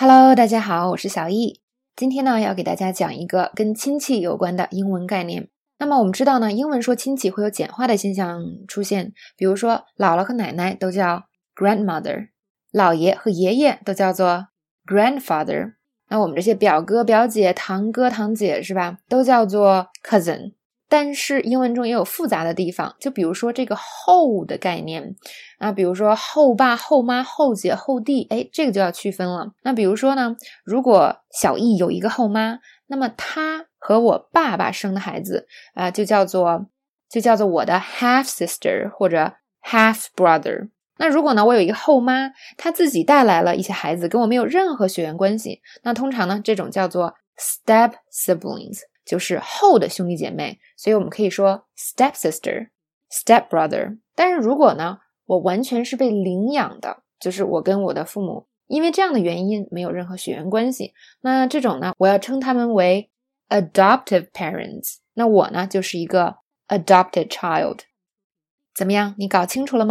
Hello，大家好，我是小易。今天呢，要给大家讲一个跟亲戚有关的英文概念。那么我们知道呢，英文说亲戚会有简化的现象出现，比如说姥姥和奶奶都叫 grandmother，姥爷和爷爷都叫做 grandfather。那我们这些表哥表姐、堂哥堂姐是吧，都叫做 cousin。但是英文中也有复杂的地方，就比如说这个后的概念啊，比如说后爸、后妈、后姐、后弟，哎，这个就要区分了。那比如说呢，如果小易有一个后妈，那么他和我爸爸生的孩子啊，就叫做就叫做我的 half sister 或者 half brother。那如果呢，我有一个后妈，她自己带来了一些孩子，跟我没有任何血缘关系，那通常呢，这种叫做 step siblings。就是后的兄弟姐妹，所以我们可以说 step sister、step brother。但是如果呢，我完全是被领养的，就是我跟我的父母因为这样的原因没有任何血缘关系，那这种呢，我要称他们为 adoptive parents。那我呢，就是一个 adopted child。怎么样？你搞清楚了吗？